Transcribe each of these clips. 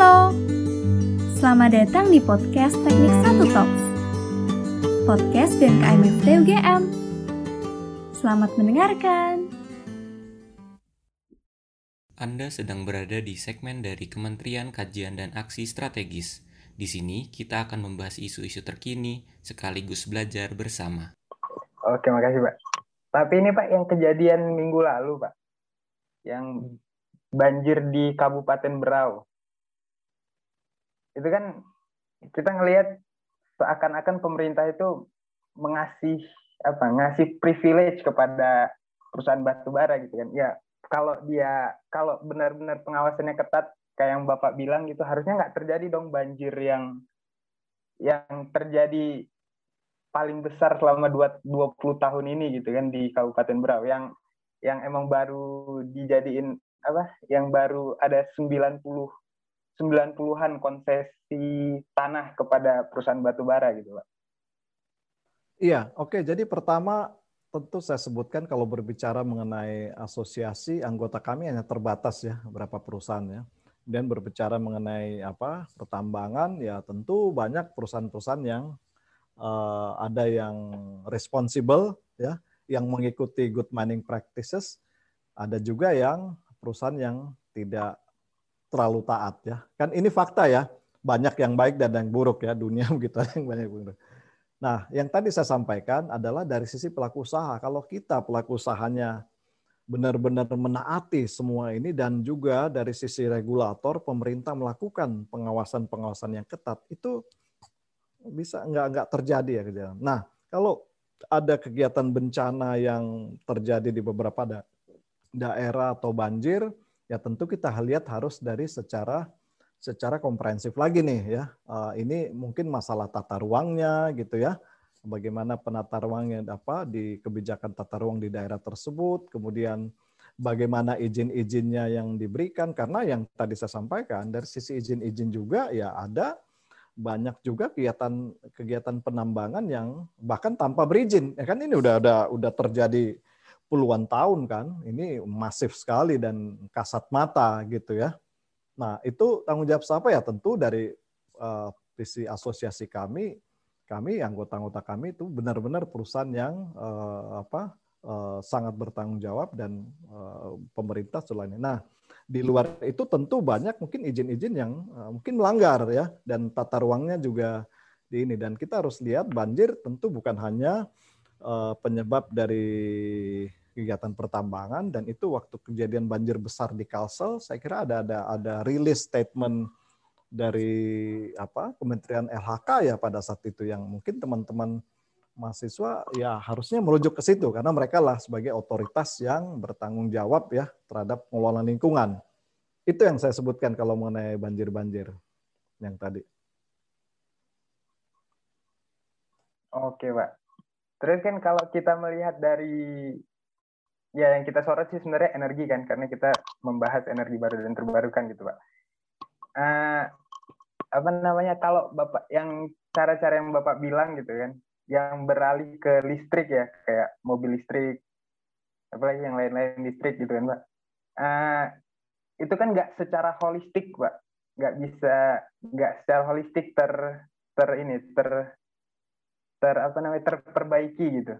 Halo, selamat datang di podcast Teknik Satu Talks, podcast BMKM FT UGM. Selamat mendengarkan. Anda sedang berada di segmen dari Kementerian Kajian dan Aksi Strategis. Di sini kita akan membahas isu-isu terkini sekaligus belajar bersama. Oke, makasih Pak. Tapi ini Pak yang kejadian minggu lalu Pak, yang banjir di Kabupaten Berau. Itu kan kita ngelihat seakan-akan pemerintah itu mengasih apa ngasih privilege kepada perusahaan batu bara gitu kan. Ya kalau dia kalau benar-benar pengawasannya ketat kayak yang Bapak bilang gitu harusnya nggak terjadi dong banjir yang yang terjadi paling besar selama 20 tahun ini gitu kan di Kabupaten Berau yang yang emang baru dijadiin apa yang baru ada 90 90-an konsesi tanah kepada perusahaan batu bara gitu, Pak. Iya, oke. Jadi pertama tentu saya sebutkan kalau berbicara mengenai asosiasi anggota kami hanya terbatas ya berapa perusahaan ya. Dan berbicara mengenai apa pertambangan ya tentu banyak perusahaan-perusahaan yang uh, ada yang responsible ya, yang mengikuti good mining practices, ada juga yang perusahaan yang tidak terlalu taat ya. Kan ini fakta ya, banyak yang baik dan yang buruk ya dunia begitu yang banyak yang buruk. Nah, yang tadi saya sampaikan adalah dari sisi pelaku usaha. Kalau kita pelaku usahanya benar-benar menaati semua ini dan juga dari sisi regulator pemerintah melakukan pengawasan-pengawasan yang ketat itu bisa nggak nggak terjadi ya kejadian. Nah, kalau ada kegiatan bencana yang terjadi di beberapa da daerah atau banjir, ya tentu kita lihat harus dari secara secara komprehensif lagi nih ya. Uh, ini mungkin masalah tata ruangnya gitu ya. Bagaimana penata ruangnya apa di kebijakan tata ruang di daerah tersebut, kemudian bagaimana izin-izinnya yang diberikan karena yang tadi saya sampaikan dari sisi izin-izin juga ya ada banyak juga kegiatan kegiatan penambangan yang bahkan tanpa berizin ya kan ini udah udah udah terjadi puluhan tahun kan ini masif sekali dan kasat mata gitu ya Nah, itu tanggung jawab siapa ya? Tentu dari uh, visi asosiasi kami, kami anggota-anggota kami itu benar-benar perusahaan yang uh, apa uh, sangat bertanggung jawab dan uh, pemerintah selainnya. Nah, di luar itu tentu banyak mungkin izin-izin yang uh, mungkin melanggar ya dan tata ruangnya juga di ini dan kita harus lihat banjir tentu bukan hanya uh, penyebab dari kegiatan pertambangan dan itu waktu kejadian banjir besar di Kalsel saya kira ada ada ada rilis statement dari apa Kementerian LHK ya pada saat itu yang mungkin teman-teman mahasiswa ya harusnya merujuk ke situ karena mereka lah sebagai otoritas yang bertanggung jawab ya terhadap pengelolaan lingkungan. Itu yang saya sebutkan kalau mengenai banjir-banjir yang tadi. Oke, Pak. Terus kan kalau kita melihat dari ya yang kita sorot sih sebenarnya energi kan karena kita membahas energi baru dan terbarukan gitu pak. Uh, apa namanya kalau bapak yang cara-cara yang bapak bilang gitu kan yang beralih ke listrik ya kayak mobil listrik apalagi yang lain-lain listrik gitu kan pak. Uh, itu kan nggak secara holistik pak. Nggak bisa nggak secara holistik ter ter ini ter ter apa namanya terperbaiki gitu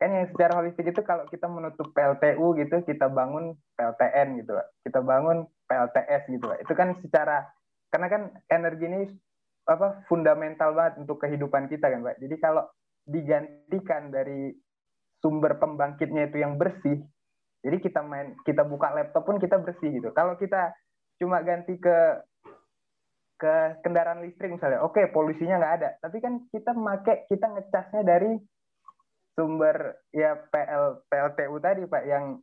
kan yang secara holistik itu kalau kita menutup PLTU gitu kita bangun PLTN gitu kita bangun PLTS gitu itu kan secara karena kan energi ini apa fundamental banget untuk kehidupan kita kan Pak. Jadi kalau digantikan dari sumber pembangkitnya itu yang bersih jadi kita main kita buka laptop pun kita bersih gitu. Kalau kita cuma ganti ke ke kendaraan listrik misalnya oke okay, polusinya nggak ada. Tapi kan kita make kita ngecasnya dari sumber ya PL PLTU tadi Pak yang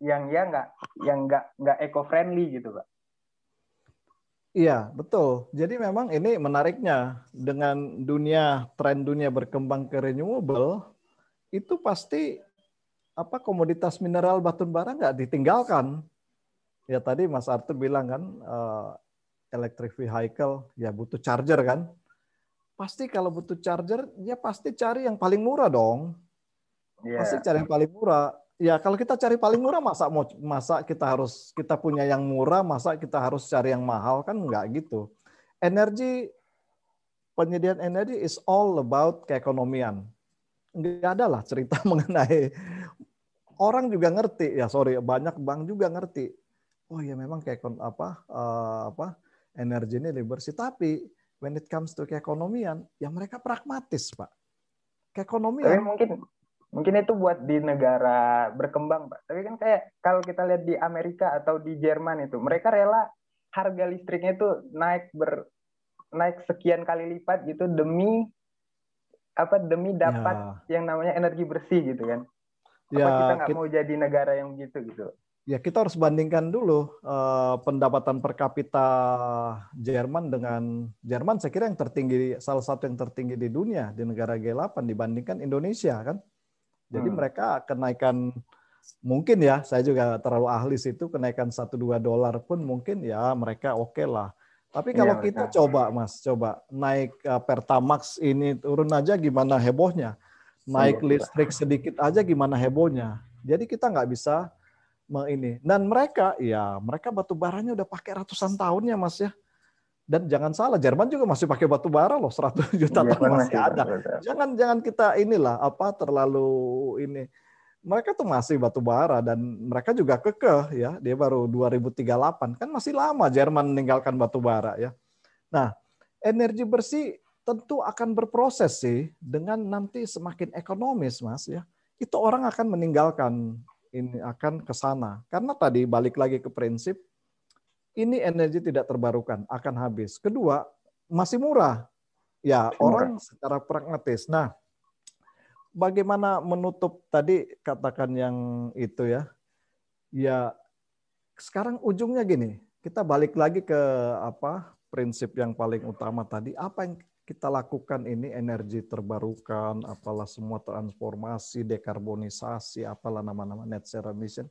yang ya nggak yang nggak nggak eco friendly gitu Pak. Iya, betul. Jadi memang ini menariknya dengan dunia tren dunia berkembang ke renewable itu pasti apa komoditas mineral batu bara nggak ditinggalkan. Ya tadi Mas Arthur bilang kan uh, electric vehicle ya butuh charger kan pasti kalau butuh charger, ya pasti cari yang paling murah dong. Yeah. Pasti cari yang paling murah. ya kalau kita cari paling murah masa mau masa kita harus kita punya yang murah masa kita harus cari yang mahal kan nggak gitu. Energi penyediaan energi is all about keekonomian. Nggak ada lah cerita mengenai orang juga ngerti ya sorry banyak bank juga ngerti. Oh ya memang kayak apa uh, apa energi ini lebih bersih tapi when it comes to keekonomian ya mereka pragmatis pak. Keekonomian. Tapi mungkin mungkin itu buat di negara berkembang pak tapi kan kayak kalau kita lihat di Amerika atau di Jerman itu mereka rela harga listriknya itu naik ber naik sekian kali lipat gitu demi apa demi dapat ya. yang namanya energi bersih gitu kan apa ya, kita nggak mau jadi negara yang begitu gitu ya kita harus bandingkan dulu uh, pendapatan per kapita Jerman dengan Jerman saya kira yang tertinggi salah satu yang tertinggi di dunia di negara G8 dibandingkan Indonesia kan jadi hmm. mereka kenaikan mungkin ya, saya juga terlalu ahli situ kenaikan 1 2 dolar pun mungkin ya mereka oke okay lah. Tapi iya, kalau ya, kita coba Mas, coba naik uh, Pertamax ini turun aja gimana hebohnya. Naik iya, listrik sedikit aja gimana hebohnya. Jadi kita nggak bisa ini. Dan mereka, ya mereka batu baranya udah pakai ratusan tahun ya Mas ya. Dan jangan salah, Jerman juga masih pakai batu bara loh, 100 juta iya, tahun masih ada. Jangan jangan kita inilah apa terlalu ini. Mereka tuh masih batu bara dan mereka juga kekeh ya. Dia baru 2038 kan masih lama Jerman meninggalkan batu bara ya. Nah, energi bersih tentu akan berproses sih dengan nanti semakin ekonomis Mas ya. Itu orang akan meninggalkan ini akan ke sana. Karena tadi balik lagi ke prinsip ini energi tidak terbarukan, akan habis. Kedua, masih murah. Ya, murah. orang secara pragmatis. Nah, bagaimana menutup tadi katakan yang itu ya? Ya, sekarang ujungnya gini, kita balik lagi ke apa prinsip yang paling utama tadi. Apa yang kita lakukan ini energi terbarukan, apalah semua transformasi, dekarbonisasi, apalah nama-nama net zero emission.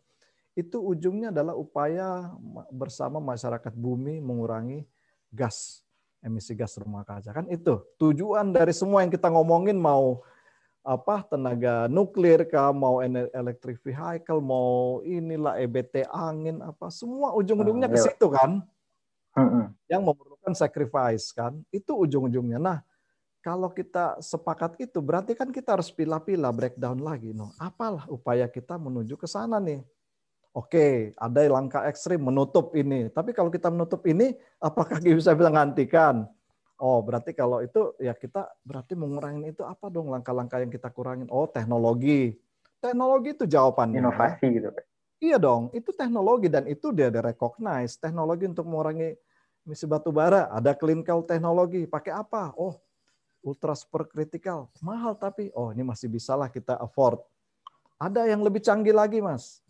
Itu ujungnya adalah upaya bersama masyarakat bumi mengurangi gas emisi gas rumah kaca. Kan itu tujuan dari semua yang kita ngomongin mau apa tenaga nuklir kah mau electric vehicle mau inilah EBT angin apa semua ujung-ujungnya ke ah, iya. situ kan? Yang memerlukan sacrifice kan itu ujung-ujungnya nah kalau kita sepakat itu berarti kan kita harus pilah-pilah breakdown lagi no apalah upaya kita menuju ke sana nih Oke, ada langkah ekstrim menutup ini. Tapi kalau kita menutup ini, apakah kita bisa menghentikan? Oh, berarti kalau itu ya kita berarti mengurangi itu apa dong langkah-langkah yang kita kurangin? Oh, teknologi. Teknologi itu jawabannya. Inovasi gitu. Iya dong, itu teknologi dan itu dia ada recognize. Teknologi untuk mengurangi emisi batu bara, ada clean coal teknologi. Pakai apa? Oh, ultra super critical. Mahal tapi oh ini masih bisalah kita afford. Ada yang lebih canggih lagi, Mas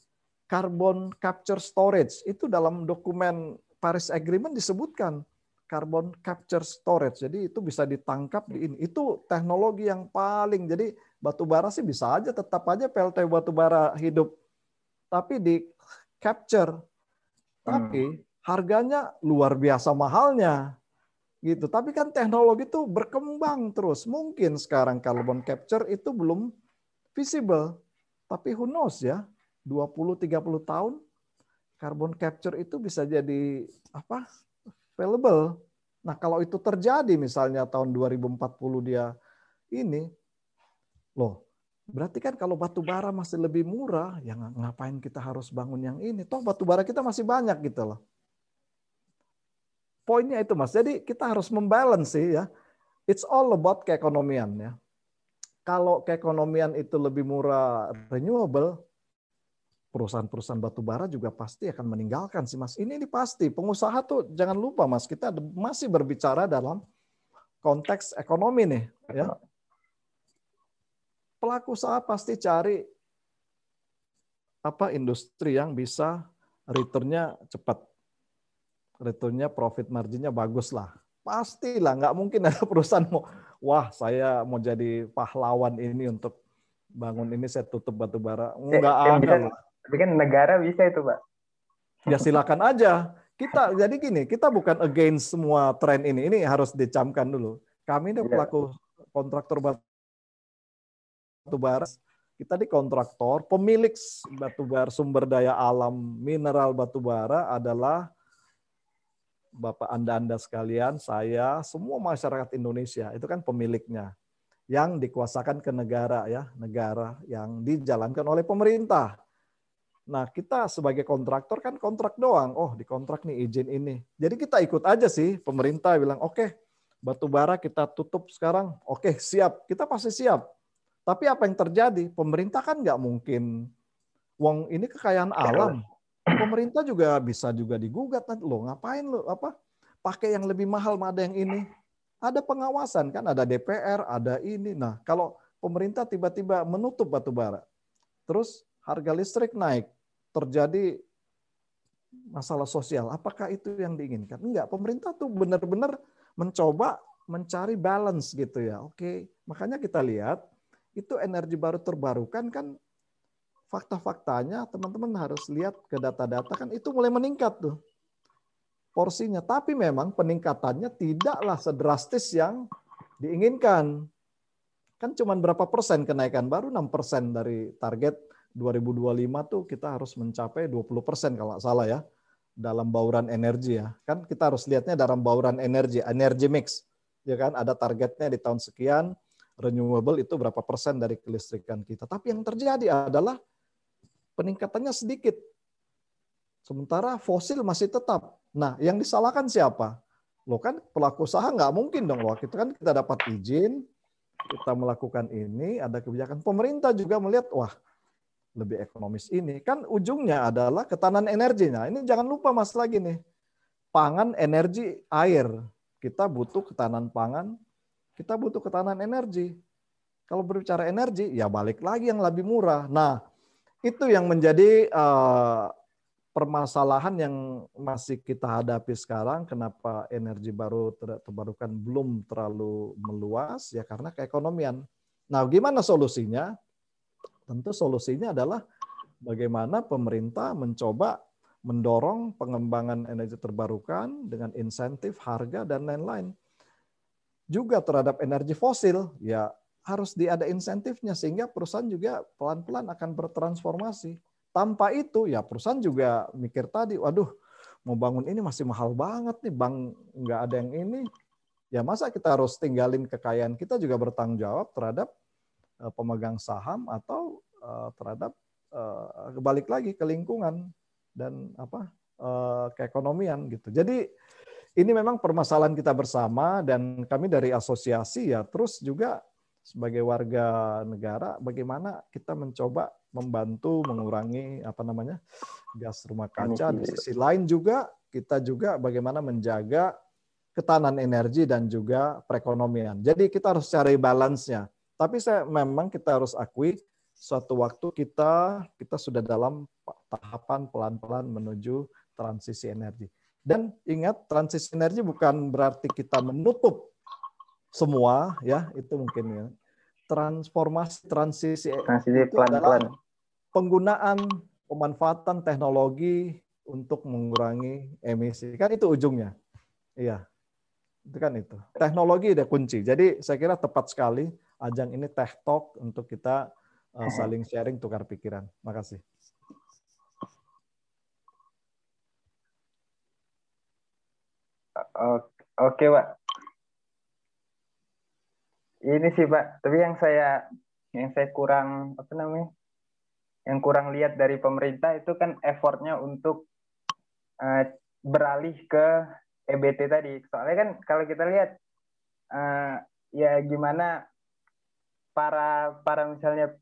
carbon capture storage. Itu dalam dokumen Paris Agreement disebutkan carbon capture storage. Jadi itu bisa ditangkap di ini. Itu teknologi yang paling. Jadi batu bara sih bisa aja tetap aja PLT batu bara hidup. Tapi di capture. Tapi hmm. Harganya luar biasa mahalnya. Gitu. Tapi kan teknologi itu berkembang terus. Mungkin sekarang carbon capture itu belum visible. Tapi who knows ya 20 30 tahun carbon capture itu bisa jadi apa? available. Nah, kalau itu terjadi misalnya tahun 2040 dia ini loh, berarti kan kalau batu bara masih lebih murah, ya ngapain kita harus bangun yang ini? Toh batu bara kita masih banyak gitu loh. Poinnya itu Mas. Jadi kita harus membalance sih ya. It's all about keekonomian ya. Kalau keekonomian itu lebih murah renewable, perusahaan-perusahaan batu bara juga pasti akan meninggalkan sih Mas. Ini, ini pasti. Pengusaha tuh jangan lupa Mas, kita masih berbicara dalam konteks ekonomi nih, ya. Pelaku usaha pasti cari apa industri yang bisa returnnya cepat. Returnnya profit marginnya bagus lah. Pastilah, nggak mungkin ada perusahaan mau, wah saya mau jadi pahlawan ini untuk bangun ini saya tutup batu bara. Nggak ada lah tapi kan negara bisa itu, Pak. Ya silakan aja. Kita jadi gini, kita bukan against semua tren ini. Ini harus dicamkan dulu. Kami ini iya. pelaku kontraktor batu bara, kita di kontraktor, pemilik batubara sumber daya alam mineral batubara adalah Bapak Anda-Anda sekalian, saya, semua masyarakat Indonesia itu kan pemiliknya yang dikuasakan ke negara ya, negara yang dijalankan oleh pemerintah. Nah, kita sebagai kontraktor kan kontrak doang. Oh, di kontrak nih izin ini. Jadi kita ikut aja sih. Pemerintah bilang, "Oke, okay, batu bara kita tutup sekarang." Oke, okay, siap. Kita pasti siap. Tapi apa yang terjadi? Pemerintah kan nggak mungkin wong ini kekayaan alam. Pemerintah juga bisa juga digugat nanti lo ngapain lo apa pakai yang lebih mahal ada yang ini ada pengawasan kan, ada DPR, ada ini. Nah, kalau pemerintah tiba-tiba menutup batu bara, terus harga listrik naik, terjadi masalah sosial. Apakah itu yang diinginkan? Enggak, pemerintah tuh benar-benar mencoba mencari balance gitu ya. Oke, makanya kita lihat itu energi baru terbarukan kan fakta-faktanya teman-teman harus lihat ke data-data kan itu mulai meningkat tuh porsinya. Tapi memang peningkatannya tidaklah sedrastis yang diinginkan. Kan cuma berapa persen kenaikan, baru 6 persen dari target 2025 tuh kita harus mencapai 20 persen kalau salah ya dalam bauran energi ya. Kan kita harus lihatnya dalam bauran energi, energi mix. Ya kan ada targetnya di tahun sekian, renewable itu berapa persen dari kelistrikan kita. Tapi yang terjadi adalah peningkatannya sedikit. Sementara fosil masih tetap. Nah, yang disalahkan siapa? Lo kan pelaku usaha nggak mungkin dong. Waktu itu kan kita dapat izin, kita melakukan ini, ada kebijakan. Pemerintah juga melihat, wah lebih ekonomis ini. Kan ujungnya adalah ketahanan energinya. Ini jangan lupa mas lagi nih. Pangan, energi, air. Kita butuh ketahanan pangan, kita butuh ketahanan energi. Kalau berbicara energi, ya balik lagi yang lebih murah. Nah, itu yang menjadi uh, permasalahan yang masih kita hadapi sekarang, kenapa energi baru terbarukan belum terlalu meluas, ya karena keekonomian. Nah, gimana solusinya? Tentu solusinya adalah bagaimana pemerintah mencoba mendorong pengembangan energi terbarukan dengan insentif, harga, dan lain-lain. Juga terhadap energi fosil, ya harus ada insentifnya sehingga perusahaan juga pelan-pelan akan bertransformasi tanpa itu ya perusahaan juga mikir tadi, waduh mau bangun ini masih mahal banget nih, bang nggak ada yang ini. Ya masa kita harus tinggalin kekayaan kita juga bertanggung jawab terhadap eh, pemegang saham atau eh, terhadap uh, balik lagi ke lingkungan dan apa keekonomian gitu. Jadi ini memang permasalahan kita bersama dan kami dari asosiasi ya terus juga sebagai warga negara bagaimana kita mencoba membantu mengurangi apa namanya gas rumah kaca. Di sisi lain juga kita juga bagaimana menjaga ketahanan energi dan juga perekonomian. Jadi kita harus cari balance-nya. Tapi saya memang kita harus akui suatu waktu kita kita sudah dalam tahapan pelan-pelan menuju transisi energi. Dan ingat transisi energi bukan berarti kita menutup semua ya, itu mungkin ya. Transformasi transisi, transisi pelan-pelan. penggunaan pemanfaatan teknologi untuk mengurangi emisi. Kan itu ujungnya. Iya. Itu kan itu. Teknologi ada kunci. Jadi saya kira tepat sekali ajang ini tech talk untuk kita uh, saling sharing tukar pikiran. Makasih. Oke, Pak ini sih pak tapi yang saya yang saya kurang apa namanya yang kurang lihat dari pemerintah itu kan effortnya untuk uh, beralih ke EBT tadi. Soalnya kan kalau kita lihat uh, ya gimana para para misalnya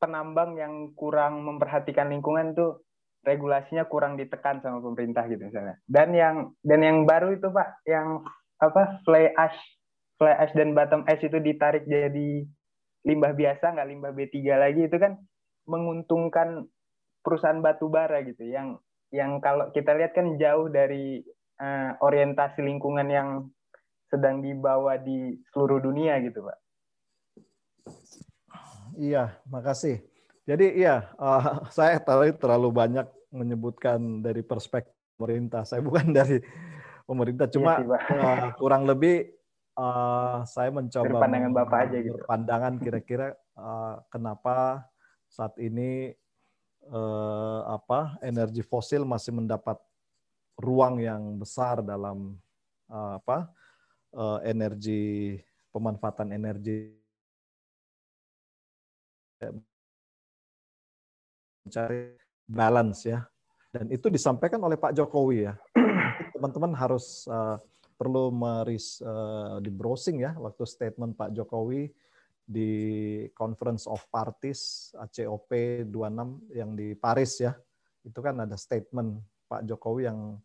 penambang yang kurang memperhatikan lingkungan tuh regulasinya kurang ditekan sama pemerintah gitu misalnya. Dan yang dan yang baru itu pak yang apa fly ash fly ash dan bottom ash itu ditarik jadi limbah biasa nggak limbah B3 lagi itu kan menguntungkan perusahaan batu bara gitu yang yang kalau kita lihat kan jauh dari uh, orientasi lingkungan yang sedang dibawa di seluruh dunia gitu pak. Iya, makasih. Jadi iya, uh, saya terlalu banyak menyebutkan dari perspektif pemerintah. Saya bukan dari pemerintah, cuma iya sih, uh, kurang lebih uh, saya mencoba pandangan bapak aja gitu. Pandangan kira-kira uh, kenapa saat ini uh, apa energi fosil masih mendapat ruang yang besar dalam uh, apa uh, energi pemanfaatan energi. Mencari balance ya. Dan itu disampaikan oleh Pak Jokowi ya. Teman-teman harus uh, perlu meris uh, di browsing ya waktu statement Pak Jokowi di Conference of Parties ACOP 26 yang di Paris ya itu kan ada statement Pak Jokowi yang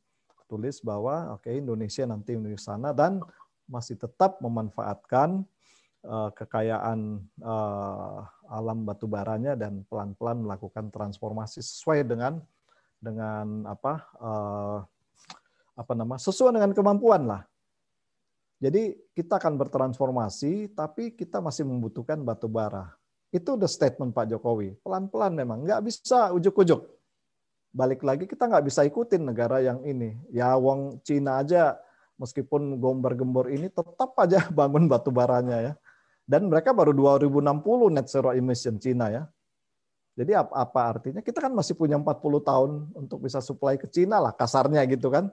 tulis bahwa oke okay, Indonesia nanti menuju sana dan masih tetap memanfaatkan uh, kekayaan uh, alam batu baranya dan pelan-pelan melakukan transformasi sesuai dengan dengan apa uh, apa nama sesuai dengan kemampuan lah. Jadi kita akan bertransformasi, tapi kita masih membutuhkan batu bara. Itu the statement Pak Jokowi. Pelan-pelan memang, nggak bisa ujuk-ujuk. Balik lagi kita nggak bisa ikutin negara yang ini. Ya wong Cina aja meskipun gombar-gembor ini tetap aja bangun batu baranya ya. Dan mereka baru 2060 net zero emission Cina ya. Jadi apa, artinya? Kita kan masih punya 40 tahun untuk bisa supply ke Cina lah kasarnya gitu kan.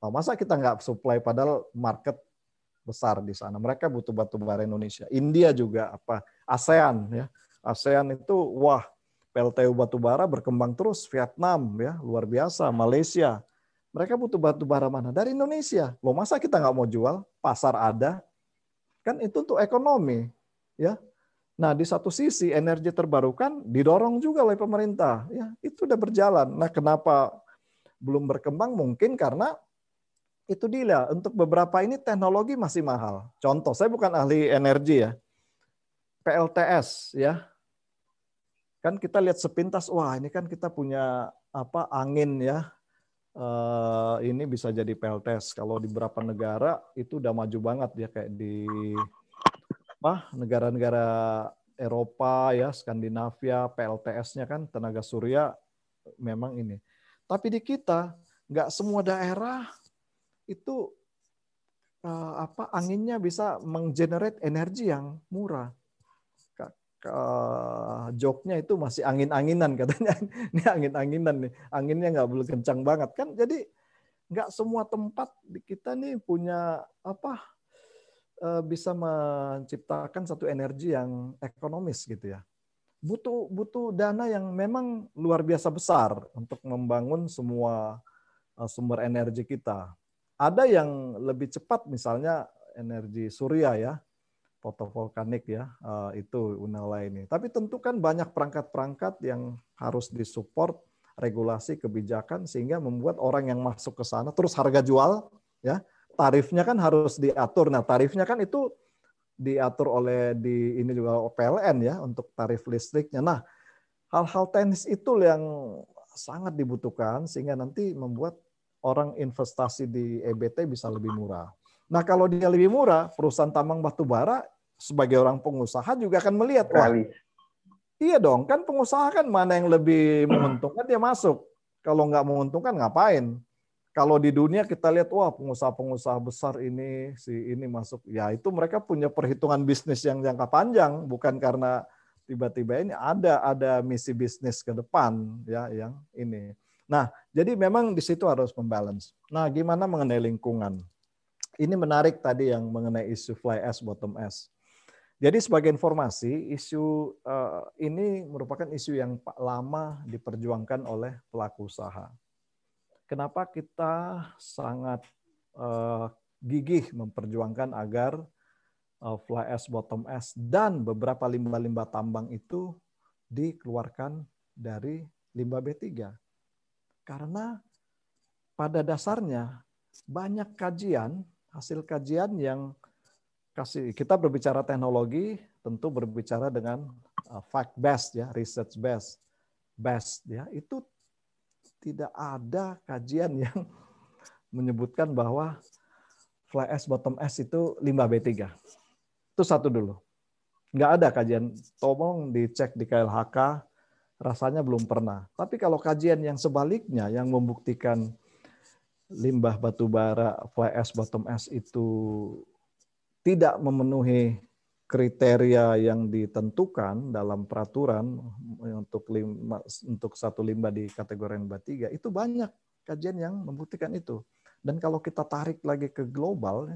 Oh, masa kita nggak supply padahal market besar di sana. Mereka butuh batu bara Indonesia. India juga apa? ASEAN ya. ASEAN itu wah PLTU batu bara berkembang terus. Vietnam ya luar biasa. Malaysia mereka butuh batu bara mana? Dari Indonesia. Loh masa kita nggak mau jual? Pasar ada. Kan itu untuk ekonomi. ya. Nah di satu sisi energi terbarukan didorong juga oleh pemerintah. Ya itu udah berjalan. Nah kenapa belum berkembang? Mungkin karena itu dia untuk beberapa ini teknologi masih mahal. Contoh, saya bukan ahli energi ya. PLTS ya. Kan kita lihat sepintas, wah ini kan kita punya apa angin ya uh, ini bisa jadi PLTS. Kalau di beberapa negara itu udah maju banget ya kayak di apa negara-negara Eropa ya Skandinavia PLTS-nya kan tenaga surya memang ini. Tapi di kita nggak semua daerah itu uh, apa anginnya bisa menggenerate energi yang murah uh, joknya itu masih angin-anginan katanya. ini angin-anginan nih, anginnya nggak boleh kencang banget kan. Jadi nggak semua tempat kita nih punya apa uh, bisa menciptakan satu energi yang ekonomis gitu ya. Butuh butuh dana yang memang luar biasa besar untuk membangun semua uh, sumber energi kita. Ada yang lebih cepat misalnya energi surya ya fotovoltaik ya eh, itu Unala ini. Tapi tentu kan banyak perangkat-perangkat yang harus disupport regulasi kebijakan sehingga membuat orang yang masuk ke sana terus harga jual ya tarifnya kan harus diatur. Nah tarifnya kan itu diatur oleh di ini juga PLN ya untuk tarif listriknya. Nah hal-hal teknis itu yang sangat dibutuhkan sehingga nanti membuat orang investasi di EBT bisa lebih murah. Nah kalau dia lebih murah, perusahaan tambang batu bara sebagai orang pengusaha juga akan melihat, wah, iya dong, kan pengusaha kan mana yang lebih menguntungkan dia masuk. Kalau nggak menguntungkan ngapain? Kalau di dunia kita lihat, wah pengusaha-pengusaha besar ini, si ini masuk, ya itu mereka punya perhitungan bisnis yang jangka panjang, bukan karena tiba-tiba ini ada ada misi bisnis ke depan ya yang ini. Nah, jadi memang di situ harus membalance. Nah, gimana mengenai lingkungan? Ini menarik tadi yang mengenai isu fly ash bottom ash. Jadi sebagai informasi, isu uh, ini merupakan isu yang lama diperjuangkan oleh pelaku usaha. Kenapa kita sangat uh, gigih memperjuangkan agar uh, fly ash, bottom ash, dan beberapa limbah-limbah tambang itu dikeluarkan dari limbah B3. Karena pada dasarnya banyak kajian hasil kajian yang kasih kita berbicara teknologi tentu berbicara dengan uh, fact based ya research based best ya itu tidak ada kajian yang menyebutkan bahwa fly ash bottom ash itu limbah B3 itu satu dulu. Nggak ada kajian. Tolong dicek di KLHK rasanya belum pernah tapi kalau kajian yang sebaliknya yang membuktikan limbah batu bara fly ash bottom ash itu tidak memenuhi kriteria yang ditentukan dalam peraturan untuk lima, untuk satu limbah di kategori limbah tiga itu banyak kajian yang membuktikan itu. Dan kalau kita tarik lagi ke global,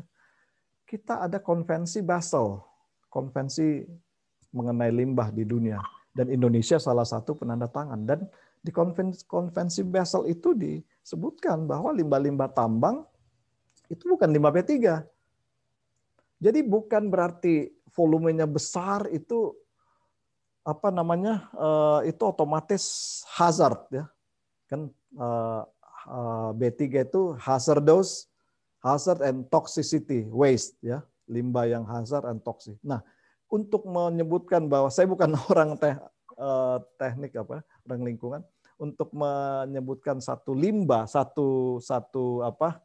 kita ada konvensi Basel, konvensi mengenai limbah di dunia. Dan Indonesia salah satu penanda tangan. Dan di konvensi, konvensi Basel itu disebutkan bahwa limbah-limbah tambang itu bukan limbah B3. Jadi bukan berarti volumenya besar itu apa namanya uh, itu otomatis hazard ya kan uh, uh, B3 itu hazardous hazard and toxicity waste ya limbah yang hazard and toxic. Nah untuk menyebutkan bahwa saya bukan orang teh, uh, teknik apa orang lingkungan untuk menyebutkan satu limbah satu satu apa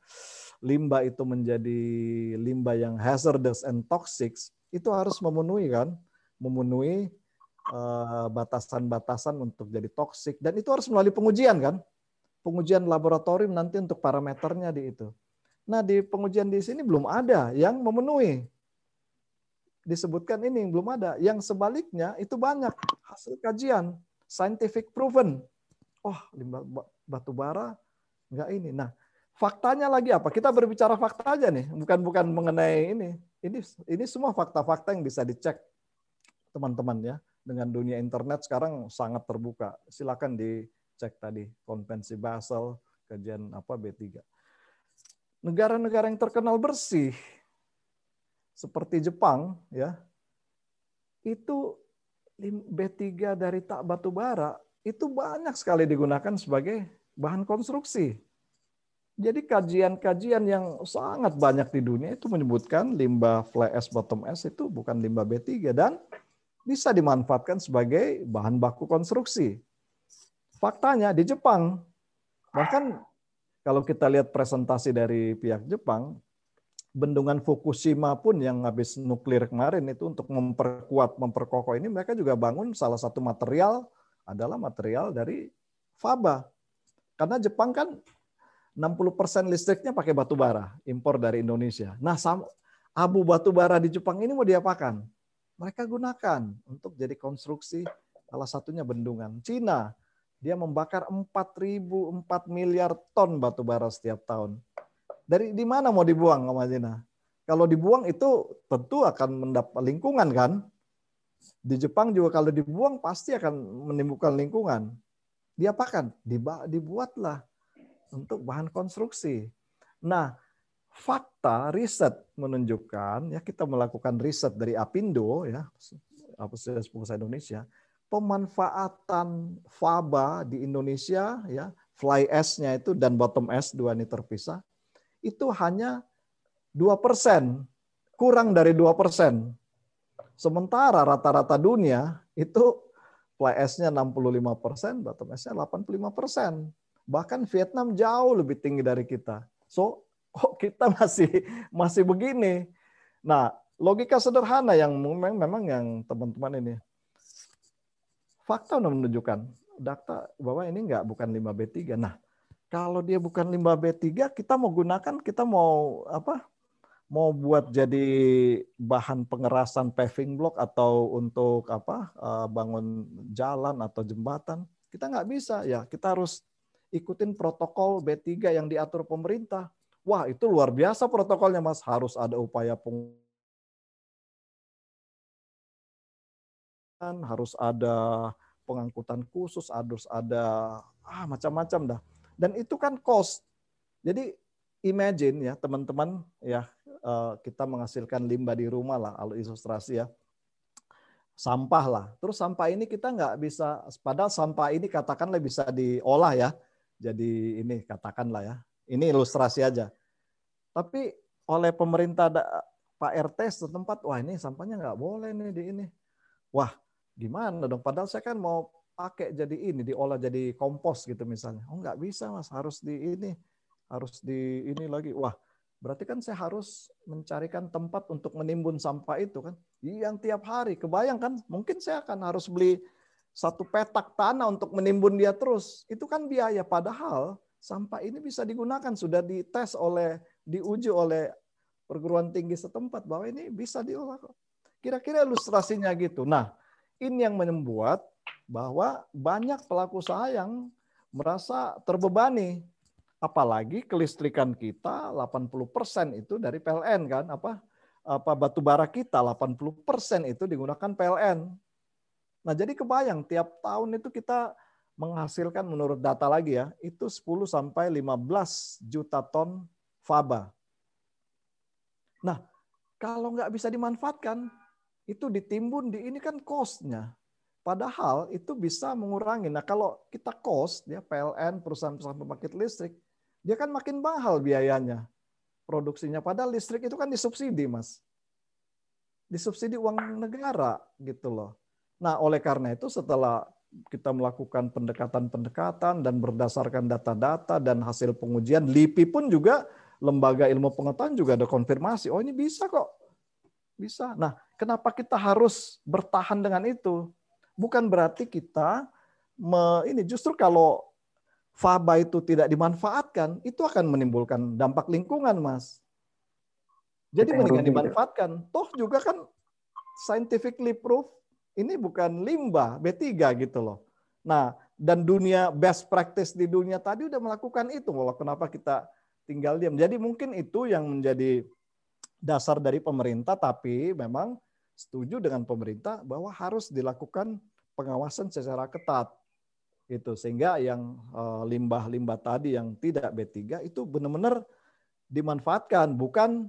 limbah itu menjadi limbah yang hazardous and toxic itu harus memenuhi kan, memenuhi eh, batasan-batasan untuk jadi toksik dan itu harus melalui pengujian kan, pengujian laboratorium nanti untuk parameternya di itu. Nah di pengujian di sini belum ada yang memenuhi. Disebutkan ini belum ada. Yang sebaliknya itu banyak hasil kajian scientific proven. Oh limbah batu bara enggak ini. Nah faktanya lagi apa? Kita berbicara fakta aja nih, bukan bukan mengenai ini ini ini semua fakta-fakta yang bisa dicek teman-teman ya dengan dunia internet sekarang sangat terbuka. Silakan dicek tadi konvensi Basel, kajian apa B3. Negara-negara yang terkenal bersih seperti Jepang ya. Itu B3 dari tak batu bara itu banyak sekali digunakan sebagai bahan konstruksi. Jadi kajian-kajian yang sangat banyak di dunia itu menyebutkan limbah fly ash bottom ash itu bukan limbah B3 dan bisa dimanfaatkan sebagai bahan baku konstruksi. Faktanya di Jepang, bahkan kalau kita lihat presentasi dari pihak Jepang, bendungan Fukushima pun yang habis nuklir kemarin itu untuk memperkuat, memperkokoh ini mereka juga bangun salah satu material adalah material dari faba. Karena Jepang kan 60% listriknya pakai batu bara, impor dari Indonesia. Nah, abu batu bara di Jepang ini mau diapakan? Mereka gunakan untuk jadi konstruksi salah satunya bendungan. Cina, dia membakar 4.000 4 miliar ton batu bara setiap tahun. Dari di mana mau dibuang sama Cina? Kalau dibuang itu tentu akan mendapat lingkungan kan? Di Jepang juga kalau dibuang pasti akan menimbulkan lingkungan. Diapakan? Dibuatlah untuk bahan konstruksi. Nah, fakta riset menunjukkan ya kita melakukan riset dari Apindo ya Asosiasi Pengusaha Indonesia pemanfaatan faba di Indonesia ya fly ash-nya itu dan bottom ash dua ini terpisah itu hanya dua persen kurang dari dua persen sementara rata-rata dunia itu fly ash-nya 65 persen bottom ash-nya 85 persen Bahkan Vietnam jauh lebih tinggi dari kita. So, kok kita masih masih begini? Nah, logika sederhana yang memang memang yang teman-teman ini fakta menunjukkan data bahwa ini enggak bukan limbah B3. Nah, kalau dia bukan limbah B3, kita mau gunakan, kita mau apa? Mau buat jadi bahan pengerasan paving block atau untuk apa? Eh, bangun jalan atau jembatan, kita nggak bisa ya. Kita harus ikutin protokol B3 yang diatur pemerintah. Wah, itu luar biasa protokolnya, Mas. Harus ada upaya peng harus ada pengangkutan khusus, harus ada ah macam-macam dah. Dan itu kan cost. Jadi imagine ya teman-teman ya eh, kita menghasilkan limbah di rumah lah, kalau ilustrasi ya sampah lah. Terus sampah ini kita nggak bisa, padahal sampah ini katakanlah bisa diolah ya jadi ini katakanlah ya. Ini ilustrasi aja. Tapi oleh pemerintah Pak RT setempat, wah ini sampahnya nggak boleh nih di ini. Wah gimana dong? Padahal saya kan mau pakai jadi ini, diolah jadi kompos gitu misalnya. Oh nggak bisa mas, harus di ini, harus di ini lagi. Wah berarti kan saya harus mencarikan tempat untuk menimbun sampah itu kan. Yang tiap hari, kebayang kan? Mungkin saya akan harus beli satu petak tanah untuk menimbun dia terus. Itu kan biaya. Padahal sampah ini bisa digunakan. Sudah dites oleh, diuji oleh perguruan tinggi setempat bahwa ini bisa diolah. Kira-kira ilustrasinya gitu. Nah, ini yang membuat bahwa banyak pelaku usaha yang merasa terbebani. Apalagi kelistrikan kita 80% itu dari PLN kan, apa apa batu bara kita 80% itu digunakan PLN. Nah, jadi kebayang tiap tahun itu kita menghasilkan menurut data lagi ya, itu 10 sampai 15 juta ton faba. Nah, kalau nggak bisa dimanfaatkan, itu ditimbun di ini kan cost-nya. Padahal itu bisa mengurangi. Nah, kalau kita cost, ya PLN, perusahaan-perusahaan pembangkit listrik, dia kan makin mahal biayanya produksinya. Padahal listrik itu kan disubsidi, Mas. Disubsidi uang negara gitu loh. Nah, oleh karena itu setelah kita melakukan pendekatan-pendekatan dan berdasarkan data-data dan hasil pengujian, LIPI pun juga lembaga ilmu pengetahuan juga ada konfirmasi. Oh ini bisa kok. Bisa. Nah, kenapa kita harus bertahan dengan itu? Bukan berarti kita me, ini justru kalau faba itu tidak dimanfaatkan, itu akan menimbulkan dampak lingkungan, Mas. Jadi mendingan dimanfaatkan. Toh juga kan scientifically proof ini bukan limbah B3 gitu loh. Nah, dan dunia best practice di dunia tadi udah melakukan itu. Loh, kenapa kita tinggal diam? Jadi mungkin itu yang menjadi dasar dari pemerintah, tapi memang setuju dengan pemerintah bahwa harus dilakukan pengawasan secara ketat itu sehingga yang eh, limbah-limbah tadi yang tidak B3 itu benar-benar dimanfaatkan bukan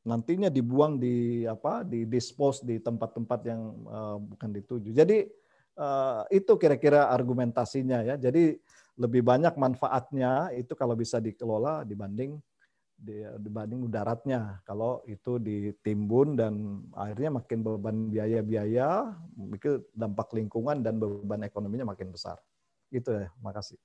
nantinya dibuang di apa di dispose di tempat-tempat yang uh, bukan dituju. Jadi uh, itu kira-kira argumentasinya ya. Jadi lebih banyak manfaatnya itu kalau bisa dikelola dibanding dibanding daratnya. Kalau itu ditimbun dan akhirnya makin beban biaya-biaya, itu dampak lingkungan dan beban ekonominya makin besar. Gitu ya, makasih.